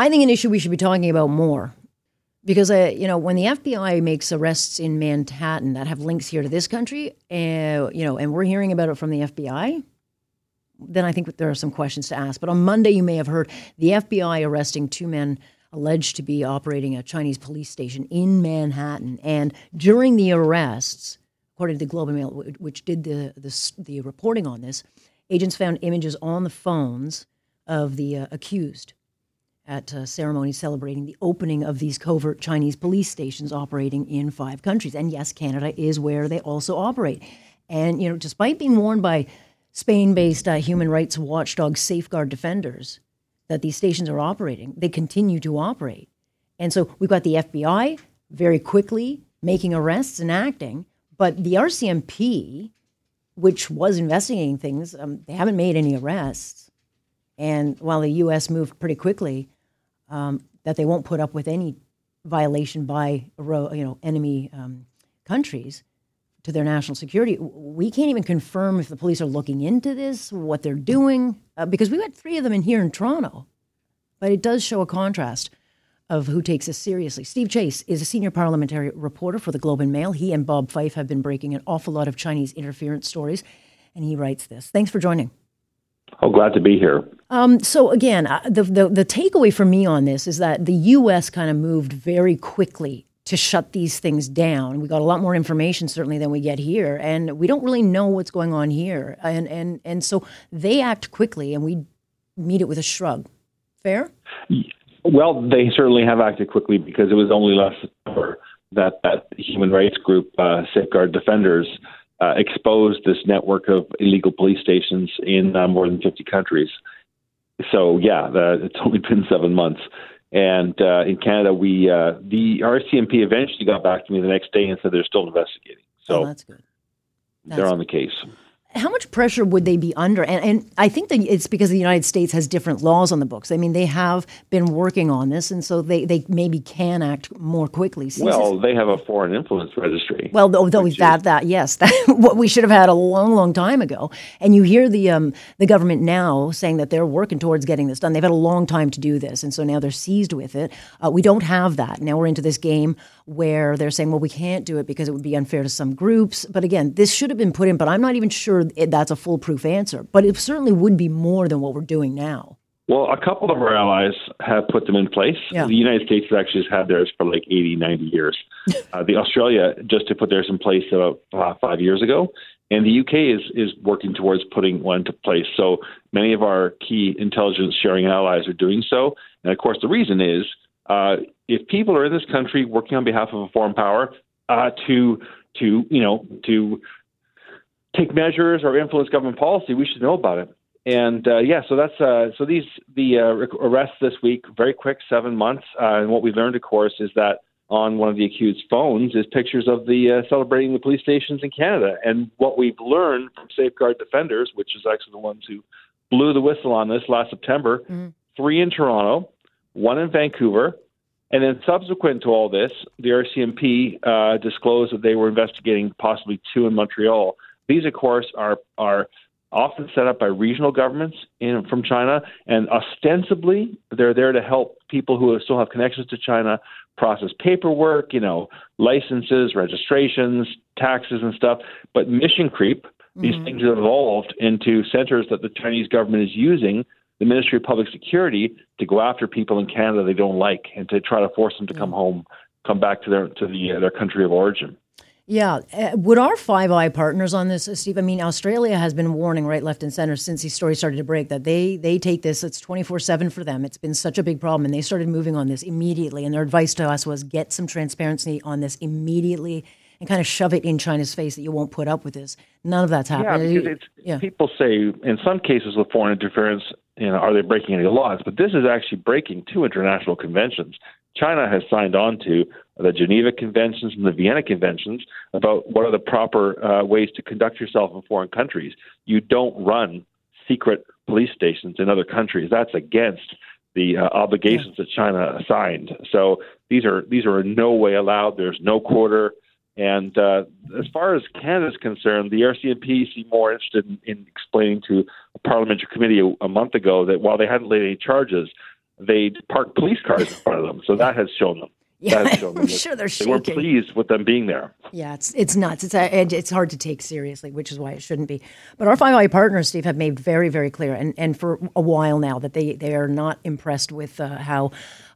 I think, an issue we should be talking about more. Because, uh, you know, when the FBI makes arrests in Manhattan that have links here to this country, uh, you know, and we're hearing about it from the FBI, then I think there are some questions to ask. But on Monday, you may have heard the FBI arresting two men alleged to be operating a Chinese police station in Manhattan. And during the arrests, according to the Globe and Mail, which did the, the, the reporting on this, agents found images on the phones of the uh, accused at a ceremony celebrating the opening of these covert Chinese police stations operating in five countries. And yes, Canada is where they also operate. And, you know, despite being warned by Spain based uh, human rights watchdog Safeguard Defenders that these stations are operating, they continue to operate. And so we've got the FBI very quickly making arrests and acting, but the RCMP, which was investigating things, um, they haven't made any arrests. And while the U.S. moved pretty quickly, um, that they won't put up with any violation by you know enemy um, countries to their national security. We can't even confirm if the police are looking into this, what they're doing, uh, because we had three of them in here in Toronto. But it does show a contrast of who takes this seriously. Steve Chase is a senior parliamentary reporter for the Globe and Mail. He and Bob Fife have been breaking an awful lot of Chinese interference stories, and he writes this. Thanks for joining. Oh, glad to be here. Um, so again, uh, the, the the takeaway for me on this is that the U.S. kind of moved very quickly to shut these things down. We got a lot more information certainly than we get here, and we don't really know what's going on here. And and and so they act quickly, and we meet it with a shrug. Fair? Well, they certainly have acted quickly because it was only last September that that human rights group, uh, Safeguard Defenders, uh, exposed this network of illegal police stations in uh, more than 50 countries. So yeah, the, it's only been seven months. And uh, in Canada, we uh, the RCMP eventually got back to me the next day and said they're still investigating. So oh, that's good. That's they're on the case how much pressure would they be under? And, and, I think that it's because the United States has different laws on the books. I mean, they have been working on this, and so they, they maybe can act more quickly. Well, they have a foreign influence registry. Well, though, though that is, that yes, that what we should have had a long, long time ago. And you hear the um, the government now saying that they're working towards getting this done. They've had a long time to do this, and so now they're seized with it. Uh, we don't have that. Now we're into this game where they're saying, well, we can't do it because it would be unfair to some groups. But again, this should have been put in, but I'm not even sure that's a foolproof answer. But it certainly would be more than what we're doing now. Well, a couple of our allies have put them in place. Yeah. The United States actually has actually had theirs for like 80, 90 years. uh, the Australia just to put theirs in place about uh, five years ago. And the UK is, is working towards putting one into place. So many of our key intelligence sharing allies are doing so. And of course, the reason is uh, if people are in this country working on behalf of a foreign power uh, to to you know to take measures or influence government policy, we should know about it. And uh, yeah, so that's uh, so these the uh, arrests this week very quick, seven months. Uh, and what we learned, of course, is that on one of the accused's phones is pictures of the uh, celebrating the police stations in Canada. And what we've learned from Safeguard Defenders, which is actually the ones who blew the whistle on this last September, mm-hmm. three in Toronto, one in Vancouver. And then subsequent to all this, the RCMP uh, disclosed that they were investigating possibly two in Montreal. These, of course, are are often set up by regional governments in, from China, and ostensibly they're there to help people who still have connections to China process paperwork, you know, licenses, registrations, taxes, and stuff. But mission creep, mm-hmm. these things have evolved into centers that the Chinese government is using the Ministry of Public Security to go after people in Canada they don't like and to try to force them to come home, come back to their to the uh, their country of origin. Yeah. Uh, would our Five Eye partners on this, Steve? I mean, Australia has been warning right, left, and center since these stories started to break that they they take this. It's twenty four seven for them. It's been such a big problem, and they started moving on this immediately. And their advice to us was get some transparency on this immediately and kind of shove it in China's face that you won't put up with this. None of that's happening. Yeah, because it's, yeah. people say in some cases with foreign interference, you know, are they breaking any laws? But this is actually breaking two international conventions. China has signed on to the Geneva Conventions and the Vienna Conventions about what are the proper uh, ways to conduct yourself in foreign countries. You don't run secret police stations in other countries. That's against the uh, obligations that China assigned. So these are these are in no way allowed. There's no quarter. And uh, as far as Canada is concerned, the RCMP seem more interested in, in explaining to parliamentary committee a, a month ago that while they hadn't laid any charges, they parked police cars in front of them. So that has shown them. Yeah, I'm sure they're shaking. They were pleased with them being there. Yeah, it's it's nuts. It's it's hard to take seriously, which is why it shouldn't be. But our Five Eye partners, Steve, have made very very clear, and and for a while now, that they they are not impressed with uh, how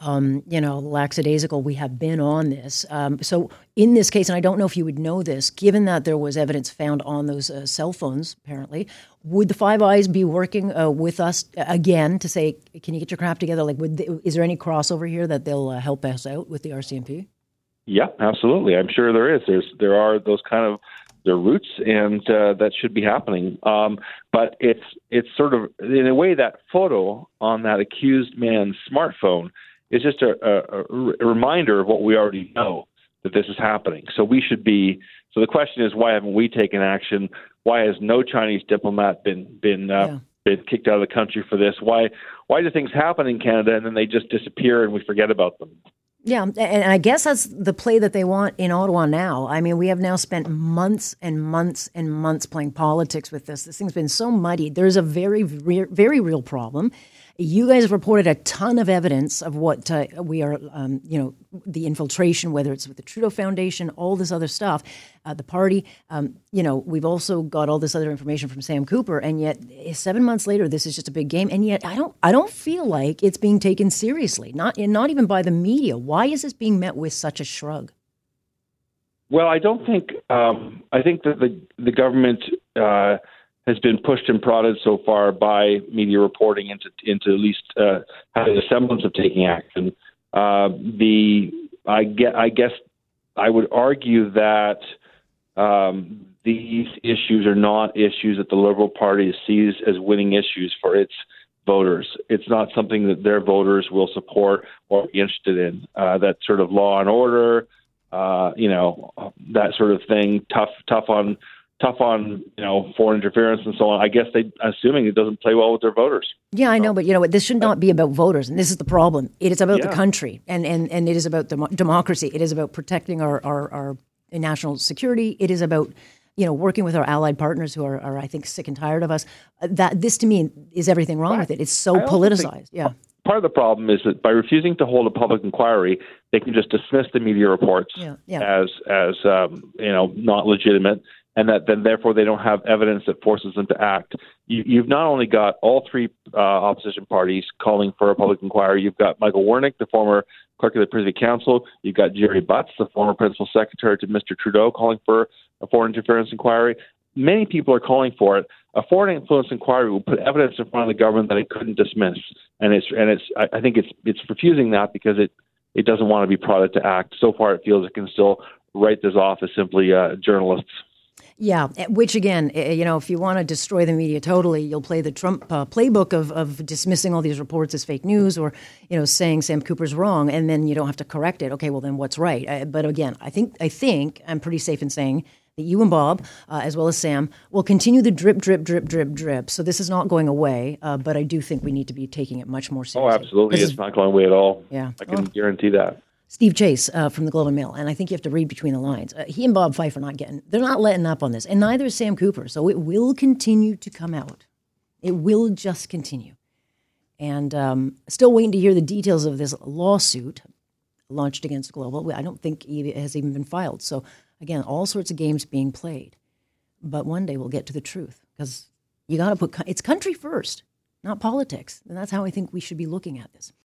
um, you know, lackadaisical we have been on this. Um, so, in this case, and I don't know if you would know this, given that there was evidence found on those uh, cell phones, apparently, would the Five Eyes be working uh, with us again to say, can you get your crap together? Like, they, is there any crossover here that they'll uh, help us out with the RCMP? Yeah, absolutely. I'm sure there is. There's there are those kind of their roots, and uh, that should be happening. Um, but it's it's sort of in a way that photo on that accused man's smartphone is just a, a, a reminder of what we already know that this is happening. So we should be. So the question is, why haven't we taken action? Why has no Chinese diplomat been been uh, yeah. been kicked out of the country for this? Why why do things happen in Canada and then they just disappear and we forget about them? Yeah, and I guess that's the play that they want in Ottawa now. I mean, we have now spent months and months and months playing politics with this. This thing's been so muddied. There's a very, very real problem. You guys have reported a ton of evidence of what uh, we are, um, you know, the infiltration, whether it's with the Trudeau Foundation, all this other stuff, uh, the party. Um, you know, we've also got all this other information from Sam Cooper, and yet eh, seven months later, this is just a big game. And yet, I don't, I don't feel like it's being taken seriously. Not, not even by the media. Why is this being met with such a shrug? Well, I don't think. Um, I think that the the government. Uh, has been pushed and prodded so far by media reporting into into at least uh, having a semblance of taking action. Uh, the I get I guess I would argue that um, these issues are not issues that the Liberal Party sees as winning issues for its voters. It's not something that their voters will support or be interested in. Uh, that sort of law and order, uh, you know, that sort of thing. Tough, tough on tough on you know foreign interference and so on. I guess they assuming it doesn't play well with their voters. Yeah, I know, but you know what? This should not be about voters, and this is the problem. It is about yeah. the country, and and and it is about dem- democracy. It is about protecting our, our our national security. It is about you know working with our allied partners who are, are I think sick and tired of us. Uh, that this to me is everything wrong with it. It's so politicized. Yeah. Part of the problem is that by refusing to hold a public inquiry, they can just dismiss the media reports yeah, yeah. as as um, you know not legitimate and that then therefore they don't have evidence that forces them to act. You, have not only got all three uh, opposition parties calling for a public inquiry, you've got Michael Wernick, the former clerk of the Privy Council, you've got Gerry Butts, the former principal secretary to Mr. Trudeau, calling for a foreign interference inquiry. Many people are calling for it. A foreign influence inquiry will put evidence in front of the government that it couldn't dismiss, and it's and it's I think it's it's refusing that because it it doesn't want to be prodded to act. So far, it feels it can still write this off as simply uh, journalists. Yeah, eh, which again, eh, you know, if you want to destroy the media totally, you'll play the Trump uh, playbook of, of dismissing all these reports as fake news or, you know, saying Sam Cooper's wrong, and then you don't have to correct it. Okay, well then what's right? Uh, but again, I think I think I'm pretty safe in saying that you and Bob, uh, as well as Sam, will continue the drip, drip, drip, drip, drip. So this is not going away, uh, but I do think we need to be taking it much more oh, seriously. Oh, absolutely, this it's is, not going away at all. Yeah, I can oh. guarantee that. Steve Chase uh, from the Globe and Mail, and I think you have to read between the lines. Uh, he and Bob Fife are not getting, they're not letting up on this, and neither is Sam Cooper. So it will continue to come out. It will just continue. And um, still waiting to hear the details of this lawsuit launched against Global. I don't think it has even been filed. So again, all sorts of games being played. But one day we'll get to the truth because you got to put it's country first, not politics, and that's how I think we should be looking at this.